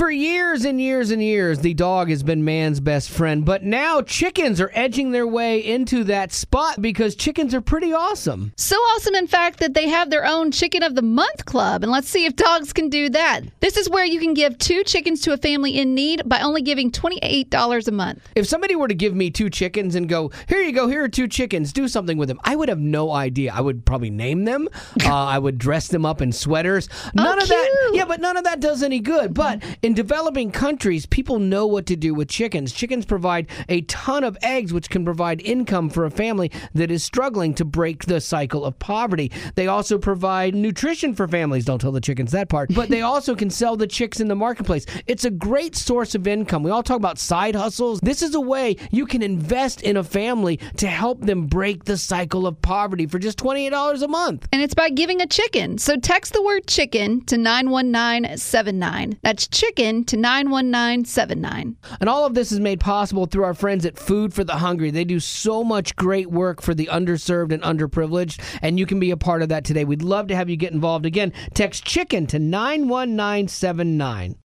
For years and years and years, the dog has been man's best friend, but now chickens are edging their way into that spot because chickens are pretty awesome. So awesome, in fact, that they have their own Chicken of the Month Club. And let's see if dogs can do that. This is where you can give two chickens to a family in need by only giving $28 a month. If somebody were to give me two chickens and go, here you go, here are two chickens, do something with them, I would have no idea. I would probably name them. uh, I would dress them up in sweaters. None Oh, of that, yeah, but none of that does any good. But in developing countries, people know what to do with chickens. Chickens provide a ton of eggs, which can provide income for a family that is struggling to break the cycle of poverty. They also provide nutrition for families. Don't tell the chickens that part. But they also can sell the chicks in the marketplace. It's a great source of income. We all talk about side hustles. This is a way you can invest in a family to help them break the cycle of poverty for just $28 a month. And it's by giving a chicken. So text the word chicken to 91979. That's chicken to 91979. And all of this is made possible through our friends at Food for the Hungry. They do so much great work for the underserved and underprivileged, and you can be a part of that today. We'd love to have you get involved. Again, text chicken to 91979.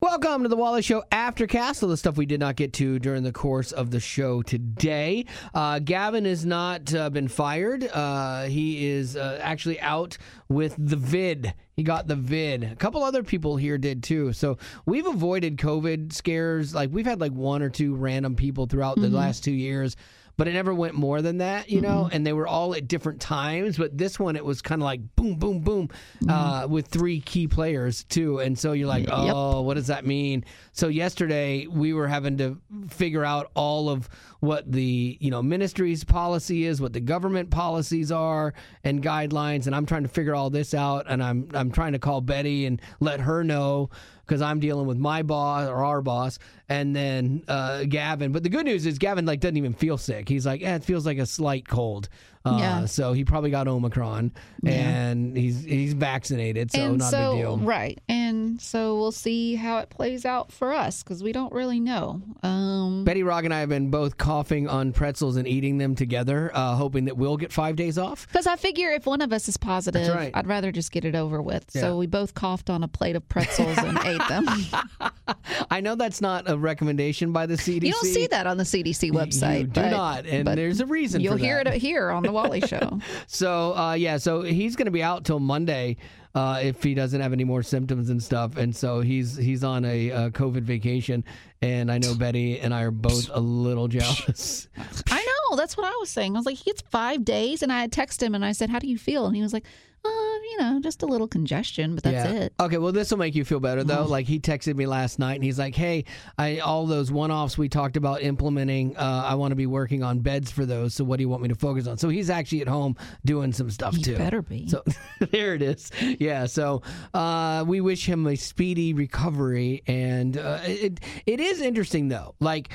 Welcome to the Wally Show Aftercast. All the stuff we did not get to during the course of the show today. Uh, Gavin has not uh, been fired. Uh, he is uh, actually out with the vid. He got the vid. A couple other people here did too. So we've avoided COVID scares. Like we've had like one or two random people throughout the last two years. But it never went more than that, you know, and they were all at different times. But this one, it was kind of like boom, boom, boom, uh, with three key players too. And so you're like, oh, Yep. oh, what does that mean? So yesterday we were having to figure out all of what the you know ministry's policy is, what the government policies are, and guidelines. And I'm trying to figure all this out. And I'm I'm trying to call Betty and let her know because I'm dealing with my boss or our boss, and then uh, Gavin. But the good news is Gavin like doesn't even feel sick. He's like, eh, it feels like a slight cold. Uh, Yeah. So he probably got Omicron, and he's he's vaccinated, so and not so, a big deal. right. And so we'll see how it plays out for us because we don't really know. Um, Betty Rock and I have been both coughing on pretzels and eating them together, uh, hoping that we'll get five days off. Because I figure if one of us is positive, right. I'd rather just get it over with. Yeah. So we both coughed on a plate of pretzels and ate them. I know that's not a recommendation by the CDC. You don't see that on the CDC website. You do but- not, and there's a reason. You'll hear that. it here on the Wally Show. So uh, yeah, so he's going to be out till Monday uh, if he doesn't have any more symptoms and stuff, and so he's he's on a uh, COVID vacation, and I know Betty and I are both a little jealous. I know. That's what I was saying. I was like, he gets five days, and I had texted him and I said, "How do you feel?" And he was like, "Uh, you know, just a little congestion, but that's yeah. it." Okay, well, this will make you feel better though. Like he texted me last night, and he's like, "Hey, I all those one-offs we talked about implementing. Uh, I want to be working on beds for those. So what do you want me to focus on?" So he's actually at home doing some stuff He too. better be. So there it is. Yeah. So uh, we wish him a speedy recovery, and uh, it it is interesting though. Like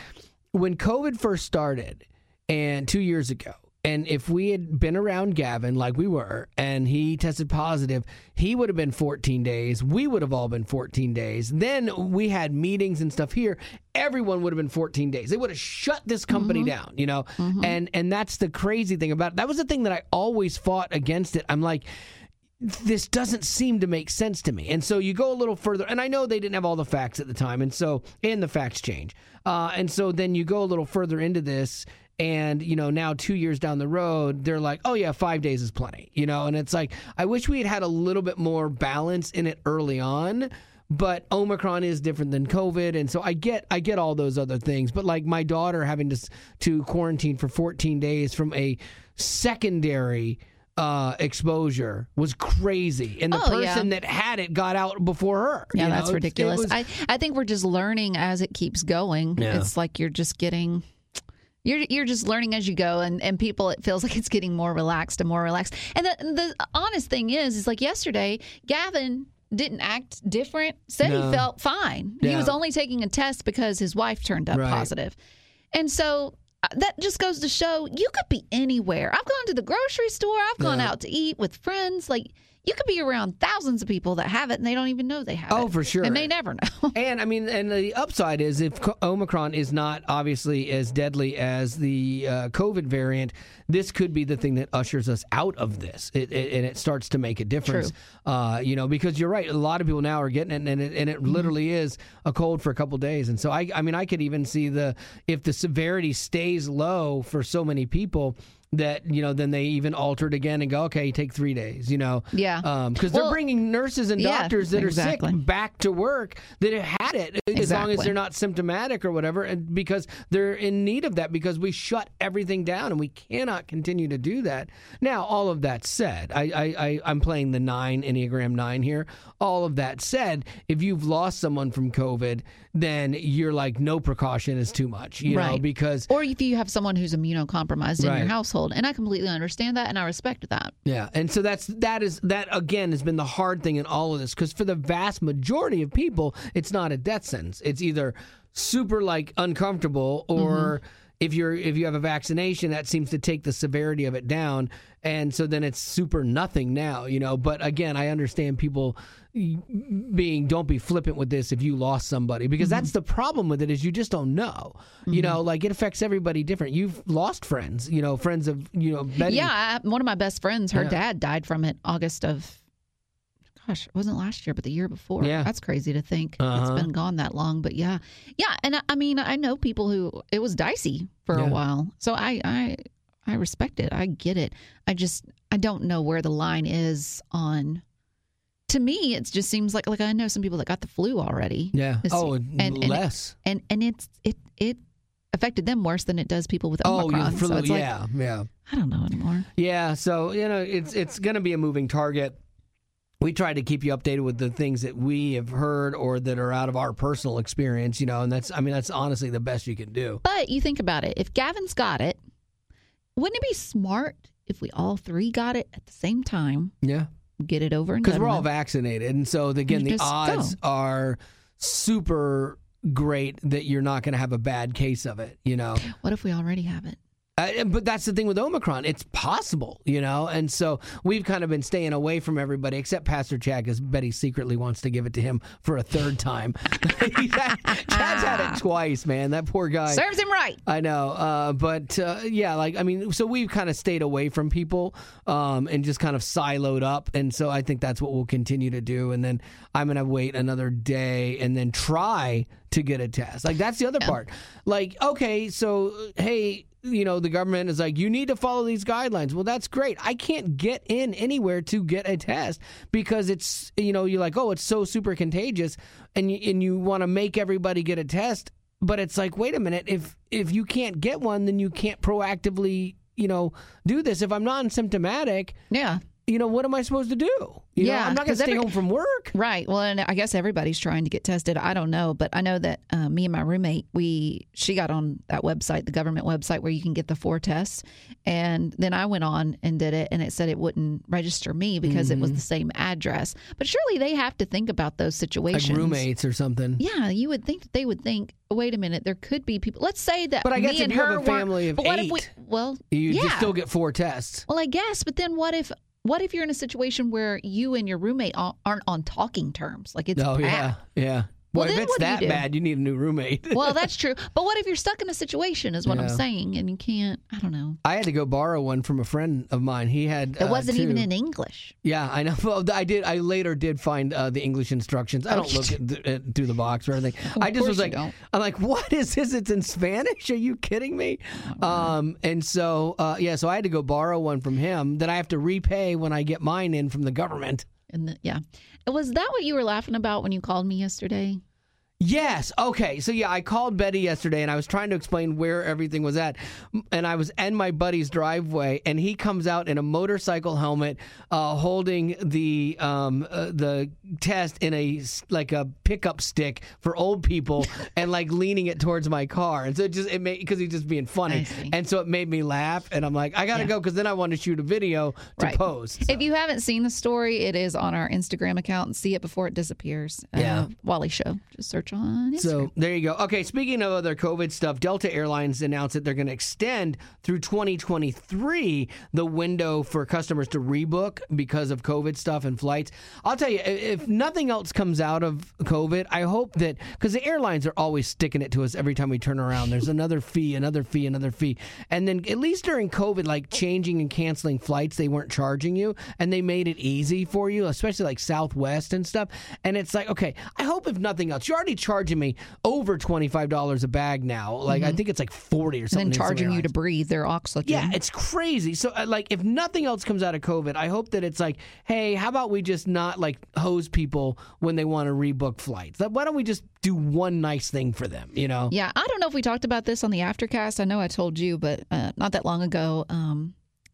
when COVID first started, and two years ago. And if we had been around Gavin like we were and he tested positive, he would have been 14 days. We would have all been 14 days. Then we had meetings and stuff here. Everyone would have been 14 days. They would have shut this company down, you know? And and that's the crazy thing about it. That was the thing that I always fought against it. I'm like, this doesn't seem to make sense to me. And so you go a little further, and I know they didn't have all the facts at the time, and so and the facts change. Uh, and so then you go a little further into this, and you know now two years down the road, they're like, oh yeah, five days is plenty, you know. And it's like I wish we had had a little bit more balance in it early on. But Omicron is different than COVID, and so I get I get all those other things. But like my daughter having to to quarantine for 14 days from a secondary uh, exposure was crazy, and the Oh, yeah. person that had it got out before her. Yeah, you know? that's ridiculous. was- I, I think we're just learning as it keeps going. Yeah. It's like you're just getting you're you're just learning as you go and, and people it feels like it's getting more relaxed and more relaxed. And the the honest thing is is like yesterday, Gavin didn't act different, said No. he felt fine. He was only taking a test because his wife turned up Right. positive. And so uh, that just goes to show you could be anywhere. I've gone to the grocery store, I've gone Yeah. out to eat with friends. Like you could be around thousands of people that have it and they don't even know they have it. Oh, for sure. And they never know. And I mean, and the upside is if Omicron is not obviously as deadly as the uh, COVID variant, this could be the thing that ushers us out of this, it, it, and it starts to make a difference. Uh, you know, because you're right, a lot of people now are getting it, and it, and it Mm-hmm. literally is a cold for a couple days. And so I, I mean, I could even see the if the severity stays low for so many people. That you know, then they even altered again and go, okay, take three days. You know, Yeah. Um, because they're bringing nurses and yeah, doctors that exactly. are sick back to work that have had it as long as they're not symptomatic or whatever and because they're in need of that because we shut everything down and we cannot continue to do that now all of that said i i, I i'm playing the nine enneagram nine here all of that said if you've lost someone from covid then you're like no precaution is too much you know because or if you have someone who's immunocompromised in Right. your household. And I completely understand that and I respect that. Yeah, and so that's that is that again has been the hard thing in all of this because for the vast majority of people, it's not a death sentence. It's either super like uncomfortable or mm-hmm. if you're if you have a vaccination, that seems to take the severity of it down, and so then it's super nothing now, you know. But again, I understand people being don't be flippant with this if you lost somebody because that's the problem with it is you just don't know you know like it affects everybody different you've lost friends you know friends of you know Betty, Yeah, I, one of my best friends, her Yeah. dad died from it August of gosh, it wasn't last year, but the year before. Yeah. That's crazy to think. Uh-huh. It's been gone that long. But yeah. Yeah. And I, I mean, I know people who it was dicey for Yeah. a while. So I I I respect it. I get it. I just I don't know where the line is on to me it just seems like like I know some people that got the flu already. yeah This- oh and- and less And and it's it it affected them worse than it does people with Oh, Omicron. you- for so the- it's like yeah, yeah, I don't know anymore. yeah. So you know, it's it's going to be a moving target. We try to keep you updated with the things that we have heard or that are out of our personal experience. You know, and that's I mean that's honestly the best you can do. But you think about it. If Gavin's got it, wouldn't it be smart if we all three got it at the same time? Yeah, Get it over and because we're all with? vaccinated, and so again, the odds go. are super great that you're not going to have a bad case of it. You know. What if we already have it? Uh, but that's the thing with Omicron. It's possible, you know? And so we've kind of been staying away from everybody except Pastor Chad because Betty secretly wants to give it to him for a third time. Had, Chad's had it twice, man. That poor guy. Serves him right. I know, uh, but uh, yeah, like I mean, so we've kind of stayed away from people um, and just kind of siloed up, and so I think that's what we'll continue to do. And then I'm gonna wait another day and then try to get a test. Like that's the other part. Like okay, so hey. You know, the government is like, you need to follow these guidelines. Well, that's great. I can't get in anywhere to get a test because it's, you know, you're like, oh, it's so super contagious, and you, and you want to make everybody get a test but it's like wait a minute if if you can't get one then you can't proactively you know do this if i'm non-symptomatic Yeah. You know what am i supposed to do you know, Yeah, i'm not going to stay every- home from work Right. Well, and I guess everybody's trying to get tested. I don't know, but I know that uh, me and my roommate, we she got on that website, the government website where you can get the four tests, and then I went on and did it, and it said it wouldn't register me because it was Mm-hmm. the same address. But surely they have to think about those like situations. roommates or something Yeah, you would think that they would think. Wait a minute, there could be people. Let's say that. But I guess me if and you have her a weren't- family of but what if we? eight, Well, you yeah. just still get four tests Well, I guess, but then what if what if you're in a situation where you and your roommate aren't on talking terms? Like it's oh yeah. yeah Well, well, if it's what do you that bad you need a new roommate Well, that's true. But what if you're stuck in a situation? Is what I'm saying, and you can't. I don't know. I had to go borrow one from a friend of mine. He had. It uh, wasn't even two. in English. Yeah, I know. Well, I did. I later did find uh, the English instructions. I don't look at the, through the box or anything. I just was like, I'm like, what is this? It's in Spanish? Are you kidding me? Oh, Um, and so uh, yeah, so I had to go borrow one from him that I have to repay when I get mine in from the government. And the, yeah, was that what you were laughing about when you called me yesterday? Yes. Okay. So yeah, I called Betty yesterday and I was trying to explain where everything was at, and I was in my buddy's driveway, and he comes out in a motorcycle helmet, uh, holding the um, uh, the test in a like a pickup stick for old people, and like leaning it towards my car, and so it just it made because he's just being funny, and so it made me laugh, and I'm like, I gotta Yeah. go because then I want to shoot a video to Right. post. If you haven't seen the story, it is on our Instagram account and see it before it disappears. Uh, Yeah. Wally Show. Just search search on Instagram. So there you go. Okay, speaking of other COVID stuff, Delta Airlines announced that they're going to extend through 2023 the window for customers to rebook because of COVID stuff and flights. I'll tell you, if nothing else comes out of COVID, I hope that because the airlines are always sticking it to us every time we turn around. There's another fee, another fee, another fee, and then at least during COVID, like changing and canceling flights, they weren't charging you, and they made it easy for you, especially like Southwest and stuff. And it's like, okay, I hope if nothing else, you're already charging me over twenty five dollars a bag now. Like I think it's like forty or and something. then charging you to breathe their oxygen. Yeah, it's crazy. So, uh, like, if nothing else comes out of COVID, I hope that it's like, hey, how about we just not like hose people when they want to rebook flights? Like, why don't we just do one nice thing for them? You know? Yeah, I don't know if we talked about this on the aftercast. I know I told you, but uh, not that long ago, um,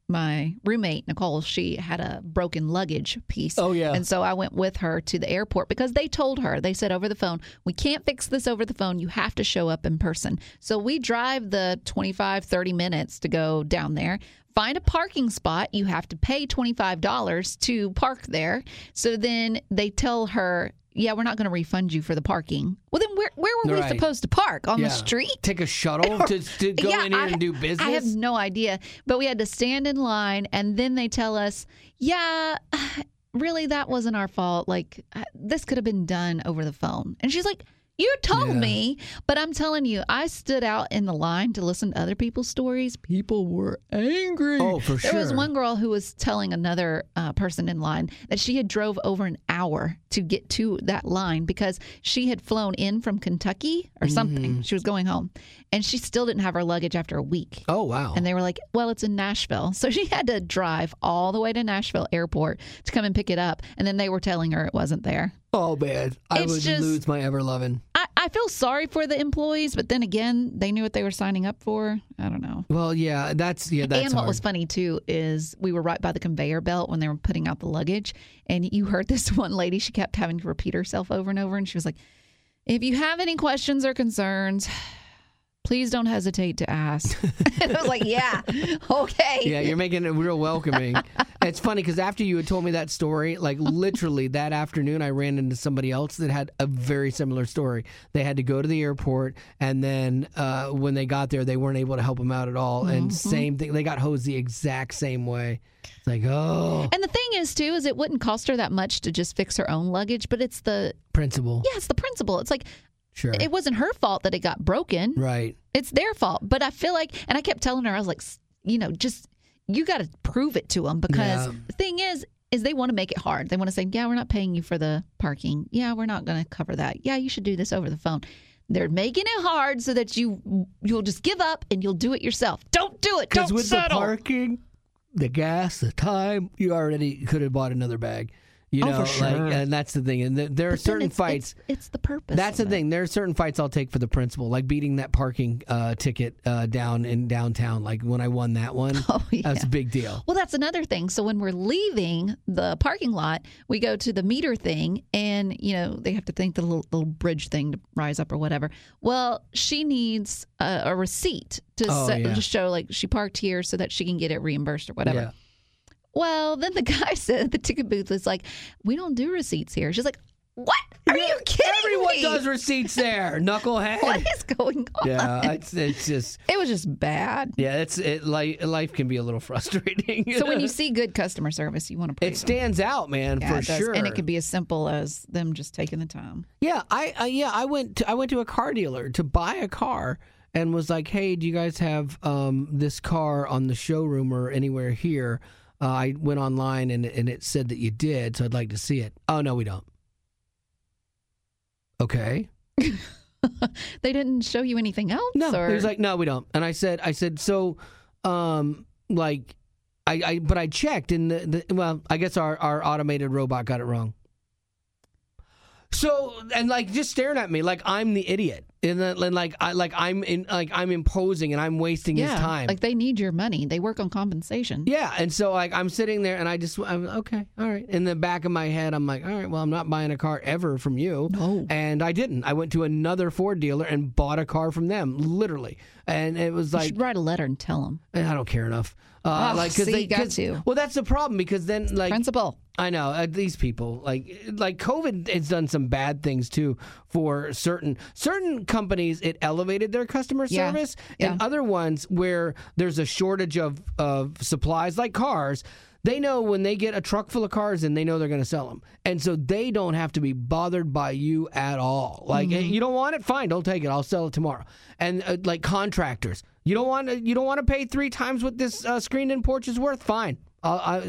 my roommate Nicole, she had a broken luggage piece. Oh, yeah. and so I went with her to the airport because they told her they said over the phone, we can't fix this over the phone. You have to show up in person. So we drive the 25, 30 minutes to go down there. Find a parking spot. You have to pay $25 to park there. So then they tell her, yeah, we're not going to refund you for the parking. Well, then where, where were we supposed to park? On Yeah. the street? Take a shuttle to, to go Yeah, in here I- and do business? I have no idea. But we had to stand in line, and then they tell us, yeah, really, that wasn't our fault. Like, uh, this could have been done over the phone. And she's like, you told Yeah. me, but I'm telling you, I stood out in the line to listen to other people's stories. People were angry. Oh, for sure. There was one girl who was telling another uh, person in line that she had drove over an hour to get to that line because she had flown in from Kentucky or something. Mm-hmm. She was going home, and she still didn't have her luggage after a week. Oh, wow. And they were like, well, it's in Nashville. So she had to drive all the way to Nashville airport to come and pick it up. And then they were telling her it wasn't there. oh, man. I It's would just- lose my ever loving. I, feel sorry for the employees, but then again, they knew what they were signing up for. I don't know. Well, yeah, that's, yeah, that's and what hard. was funny too is we were right by the conveyor belt when they were putting out the luggage, and you heard this one lady. She kept having to repeat herself over and over, and she was like, "If you have any questions or concerns, please don't hesitate to ask." and I was like, "Yeah, okay." Yeah, you're making it real welcoming. it's funny because after you had told me that story, like literally that afternoon, I ran into somebody else that had a very similar story. They had to go to the airport, and then uh, when they got there, they weren't able to help them out at all. And same thing, they got hosed the exact same way. It's like, oh, And the thing is, too, is it wouldn't cost her that much to just fix her own luggage, but it's the principle. yeah, it's the principle. It's like Sure. it wasn't her fault that it got broken. right. It's their fault. But I feel like, and I kept telling her, I was like, you know, just you got to prove it to them because Yeah. the thing is, is they want to make it hard. They want to say, yeah, we're not paying you for the parking. Yeah, we're not going to cover that. Yeah, you should do this over the phone. They're making it hard so that you you'll just give up and you'll do it yourself. Don't do it. Because Don't with settle. the parking, the gas, the time, you already could have bought another bag. You Oh, know, for like, and that's the thing. And th- there are But then certain it's- fights. It's, it's the purpose. That's the it. thing. There are certain fights I'll take for the principle, like beating that parking uh, ticket uh, down in downtown. Like when I won that one, Oh, yeah. that's a big deal. Well, that's another thing. So when we're leaving the parking lot, we go to the meter thing, and you know they have to think the little, little bridge thing to rise up or whatever. Well, she needs a, a receipt to Oh, set, yeah. to show like she parked here so that she can get it reimbursed or whatever. Yeah. Well, then the guy said the ticket booth was like, we don't do receipts here. She's like, what? Are you kidding Everyone me? does receipts there, knucklehead. What is going on? Yeah, it's, it's just It was just bad. yeah, it's it like life can be a little frustrating. So when you see good customer service, you want to praise it them. stands out, man, Yeah, for sure. And it can be as simple as them just taking the time. Yeah, I, I yeah, I went to I went to a car dealer to buy a car and was like, "Hey, do you guys have um, this car on the showroom or anywhere here?" Uh, I went online and and it said that you did, so I'd like to see it. Oh no, we don't. Okay. They didn't show you anything else? No, or? he was like, "No, we don't." And I said, "I said so, um, like, I, I but I checked and the, the well, I guess our our automated robot got it wrong." So and like just staring at me like I'm the idiot and then like I like I'm in like I'm imposing and I'm wasting yeah, his time. like they need your money. They work on compensation. yeah, and so like I'm sitting there and I just I'm okay, all right. In the back of my head, I'm like, all right, well, I'm not buying a car ever from you. No. And I didn't. I went to another Ford dealer and bought a car from them, literally. And it was You like should write a letter and tell them. and I don't care enough. Uh, Oh, like, cause see, they, got to. Well, that's the problem because then, like, Principle. I know uh, these people like like COVID has done some bad things too for certain certain companies. It elevated their customer Yeah. service, Yeah. and other ones where there's a shortage of of supplies, like cars. They know when they get a truck full of cars and they know they're going to sell them, and so they don't have to be bothered by you at all. Like Mm-hmm. you don't want it, fine, don't take it. I'll sell it tomorrow. And uh, like contractors, you don't want to, you don't want to pay three times what this uh, screened-in porch is worth. Fine, I,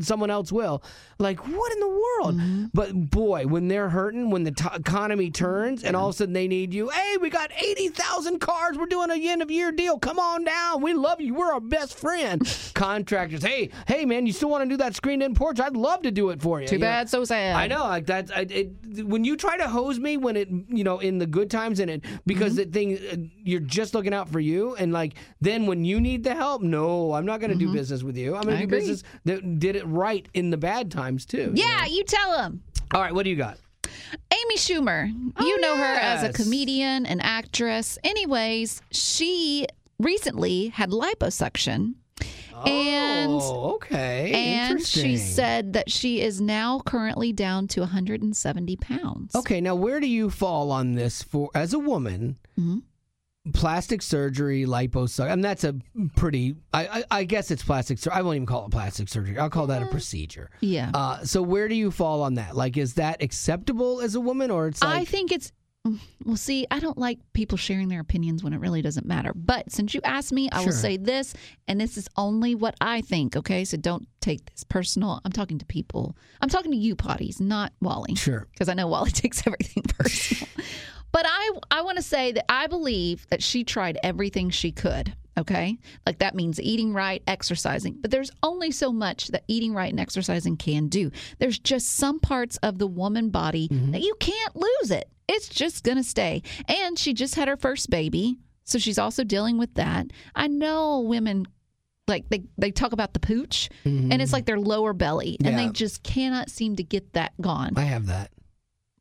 someone else will. Like what in the world? Mm-hmm. But boy, when they're hurting, when the t- economy turns, and all of a sudden they need you. Hey, we got eighty thousand cars. We're doing a end of year deal. Come on down. We love you. We're our best friend. Contractors, hey, hey, man, you still want to do that screened-in porch? I'd love to do it for you. Too You know? bad, so sad. I know, like that. I, it, when you try to hose me when it, you know, in the good times and it because Mm-hmm. the thing uh, you're just looking out for you, and like then when you need the help, no, I'm not going to do business with you. I'm going Mm-hmm. To do agree. business that did it right in the bad times too. Yeah, you tell them. All right, what do you got? Amy Schumer. Oh, you know her as a comedian, an actress. Anyways, she recently had liposuction. And- oh, okay, And she said that she is now currently down to 170 pounds. Okay, now where do you fall on this for as a woman? Mhm. Plastic surgery, liposuction. And that's a pretty. I, I, I guess it's plastic surgery. I won't even call it plastic surgery. I'll call that a procedure. Yeah. Uh, so where do you fall on that? Like, is that acceptable as a woman, or it's I think it's. Well, see, I don't like people sharing their opinions when it really doesn't matter. But since you asked me, I Sure. will say this, and this is only what I think, okay? So don't take this personal. I'm talking to people. I'm talking to you, potties, not Wally. sure? because I know Wally takes everything personal. but I I want to say that I believe that she tried everything she could. Okay, like that means eating right, exercising. But there's only so much that eating right and exercising can do. There's just some parts of the woman body that you can't lose it. It's just gonna stay. And she just had her first baby, so she's also dealing with that. I know women like they, they talk about the pooch and it's like their lower belly and Mm-hmm. Yeah. they just cannot seem to get that gone I have that.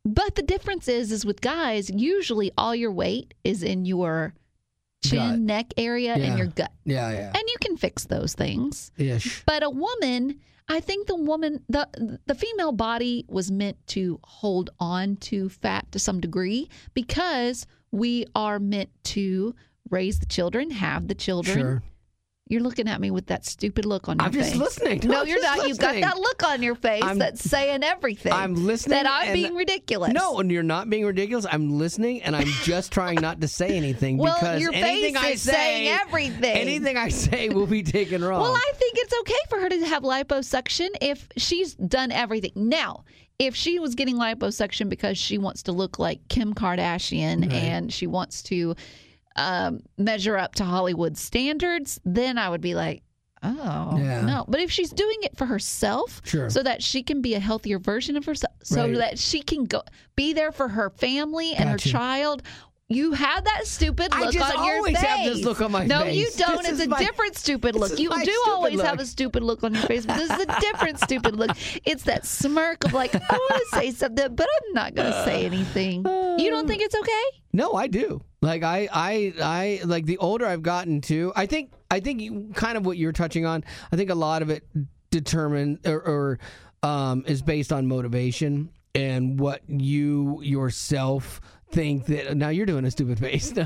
But the difference is, is with guys, usually all your weight is in your chin, Gut. neck area, Yeah. and your gut, Yeah, yeah, and you can fix those things. ish. But a woman, I think the woman, the the female body was meant to hold on to fat to some degree because we are meant to raise the children, have the children. Sure. You're looking at me with that stupid look on your face. I'm just listening. No, you're not. You've got that look on your face I'm- that's saying everything. I'm listening. that I'm being ridiculous. No, and you're not being ridiculous. I'm listening, and I'm just trying not to say anything Well, because your anything face I is say, saying everything. anything I say will be taken wrong. Well, I think it's okay for her to have liposuction if she's done everything. Now, if she was getting liposuction because she wants to look like Kim Kardashian and she wants to um, measure up to Hollywood standards, then I would be like, oh, Yeah. no. But if she's doing it for herself, Sure. so that she can be a healthier version of herself, so Right. that she can go be there for her family and Gotcha. her child. You have that stupid I look just on your always face. have this look on my no, face. you don't. This it's a my- different stupid look. You do always have a stupid look on your face, but this is a different stupid look. It's that smirk of like, I want to say something, but I'm not going to say anything. You don't think it's okay? No, I do. Like I, I, I like the older I've gotten to. I think, I think you, kind of what you're touching on. I think a lot of it determined or, or um, is based on motivation and what you yourself think that. Now you're doing a stupid face.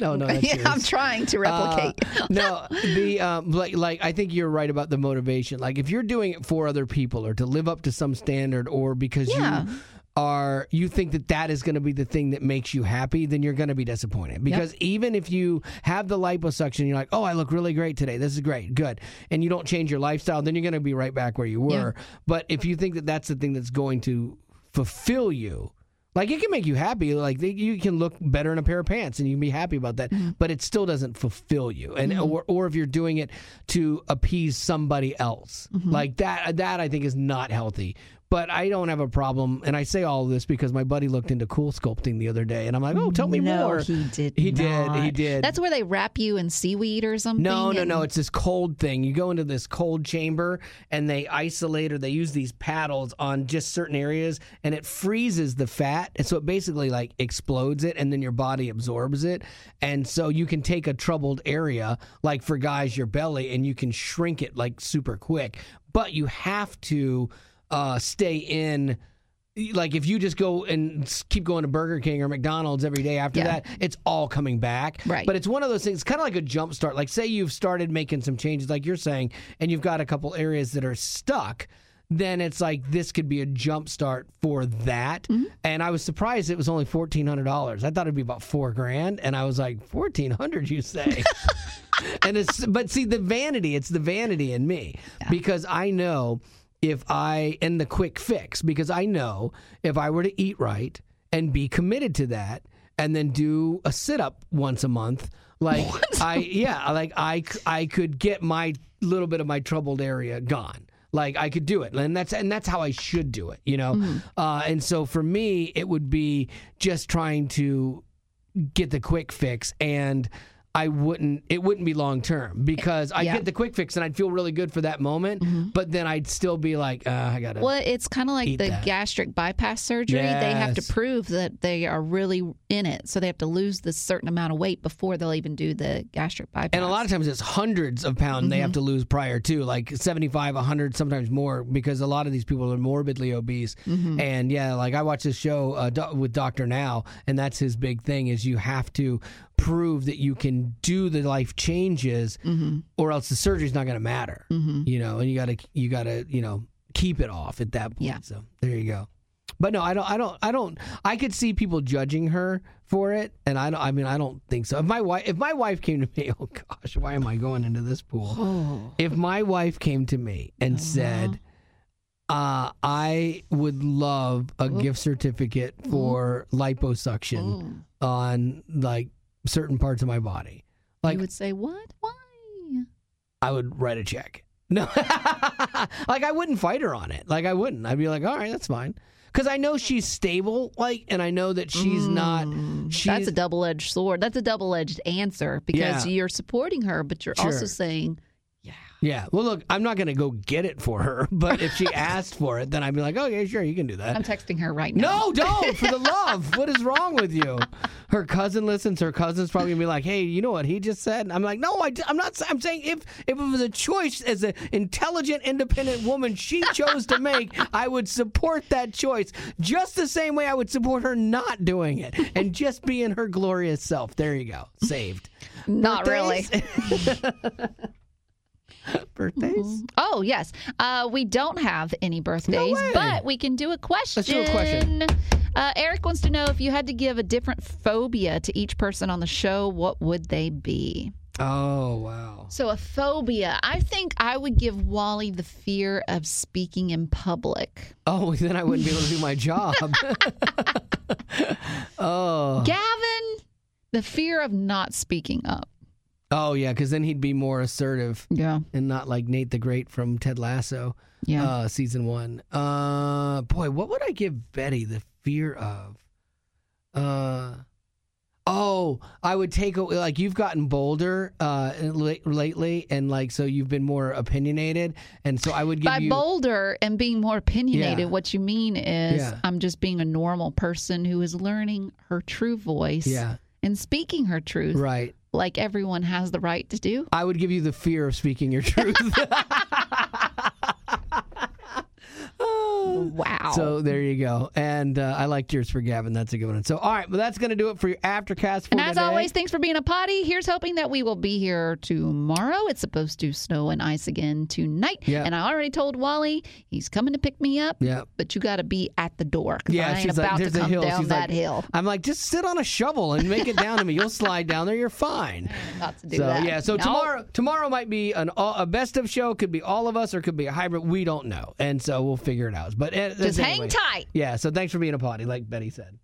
No, no, yeah, yours. I'm trying to replicate. Uh, no, the um, like, like I think you're right about the motivation. Like if you're doing it for other people or to live up to some standard or because Yeah. you are you think that that is going to be the thing that makes you happy, then you're going to be disappointed. Because even if you have the liposuction, you're like, oh, I look really great today. This is great, good, and you don't change your lifestyle, then you're going to be right back where you were. But if you think that that's the thing that's going to fulfill you. Like it can make you happy. Like you can look better in a pair of pants, and you can be happy about that. Mm-hmm. But it still doesn't fulfill you. And mm-hmm. or, or if you're doing it to appease somebody else, mm-hmm. like that, that I think is not healthy. But I don't have a problem, and I say all this because my buddy looked into CoolSculpting the other day, and I'm like, oh, tell me no, more. he did. He did, he did. That's where they wrap you in seaweed or something. No, no, and- no. It's this cold thing. You go into this cold chamber and they isolate or they use these paddles on just certain areas and it freezes the fat. And so it basically like explodes it and then your body absorbs it. And so you can take a troubled area, like for guys, your belly, and you can shrink it like super quick. But you have to. Uh, stay in. Like if you just go and keep going to Burger King or McDonald's every day after Yeah. that, it's all coming back. Right. But it's one of those things, kind of like a jump start. Like say you've started making some changes, like you're saying, and you've got a couple areas that are stuck. Then it's like this could be a jump start for that. Mm-hmm. And I was surprised it was only fourteen hundred dollars. I thought it'd be about four grand, and I was like, fourteen hundred, you say? and it's but see the vanity it's the vanity in me because i know if i and the quick fix because i know if i were to eat right and be committed to that and then do a sit up once a month like i yeah like I I could get my little bit of my troubled area gone. Like I could do it, and that's and that's how I should do it, you know. Uh, and so for me, it would be just trying to get the quick fix and I wouldn't it wouldn't be long term because I'd Yeah. get the quick fix and I'd feel really good for that moment, but then I'd still be like, uh, I gotta Well, it's kind of like the that. gastric bypass surgery. They have to prove that they are really in it. So they have to lose this certain amount of weight before they'll even do the gastric bypass. and a lot of times it's hundreds of pounds they have to lose prior to like 75 100 sometimes more because a lot of these people are morbidly obese and yeah like i watch this show uh, with dr now and that's his big thing is you have to prove that you can do the life changes mm-hmm. or else the surgery's not going to matter mm-hmm. you know and you gotta you gotta you know keep it off at that point Yeah. so there you go but no, I don't. I don't. I don't. I could see people judging her for it, and I don't. I mean, I don't think so. If my wife, if my wife came to me, oh gosh, why am I going into this pool? Oh. If my wife came to me and uh-huh. said, uh, "I would love a gift certificate for liposuction oh. on like certain parts of my body," like you would say, what? Why? I would write a check. No, like I wouldn't fight her on it. Like I wouldn't. I'd be like, all right, that's fine, because I know she's stable. Like, and I know that she's not. Mm. She's, That's a double edged sword. That's a double edged answer because Yeah. you're supporting her, but you're also saying, yeah. Well, look, I'm not gonna go get it for her, but if she asked for it, then I'd be like, oh, okay, sure, you can do that. I'm texting her right now. No, don't. For the love, what is wrong with you? Her cousin listens. Her cousin's probably gonna be like, "Hey, you know what he just said?" I'm like, "No, I, am not. I'm saying if if it was a choice as an intelligent, independent woman she chose to make, I would support that choice just the same way I would support her not doing it and just being her glorious self. There you go, saved. Not really. Birthdays? Birthdays? Oh, yes. Uh, we don't have any birthdays, way. but we can do a question. Let's do a question. Uh, Eric wants to know if you had to give a different phobia to each person on the show, what would they be? Oh wow. So, a phobia. I think I would give Wally the fear of speaking in public. Oh, then I wouldn't be able to do my job. oh. Gavin, the fear of not speaking up. Oh yeah, because then he'd be more assertive Yeah. and not like Nate the Great from Ted Lasso, Yeah. uh, season one. Uh, boy, what would I give Betty the fear of? Uh, oh, I would take a, like you've gotten bolder uh la- lately, and like so you've been more opinionated, and so I would give By you. bolder and being more opinionated, Yeah. what you mean is Yeah. I'm just being a normal person who is learning her true voice yeah, and speaking her truth right. Like everyone has the right to do. I would give you the fear of speaking your truth. Wow. So there you go. And uh, I liked yours for Gavin. That's a good one. So, all right, well, that's going to do it for your Aftercast for and as today. always, thanks for being a potty. Here's hoping that we will be here tomorrow. It's supposed to snow and ice again tonight. Yeah. And I already told Wally he's coming to pick me up. Yeah. But you got to be at the door because Yeah, I ain't she's like, about there's to a come hill. down She's that like, hill. I'm like, just sit on a shovel and make it down to me. You'll slide down there. You're fine. Not to do So that. yeah, so No. tomorrow tomorrow might be an all, a best of show. Could be all of us or could be a hybrid. We don't know, and so we'll figure it out. But uh, Just hang anyway. tight. Yeah. So thanks for being a potty, like Betty said.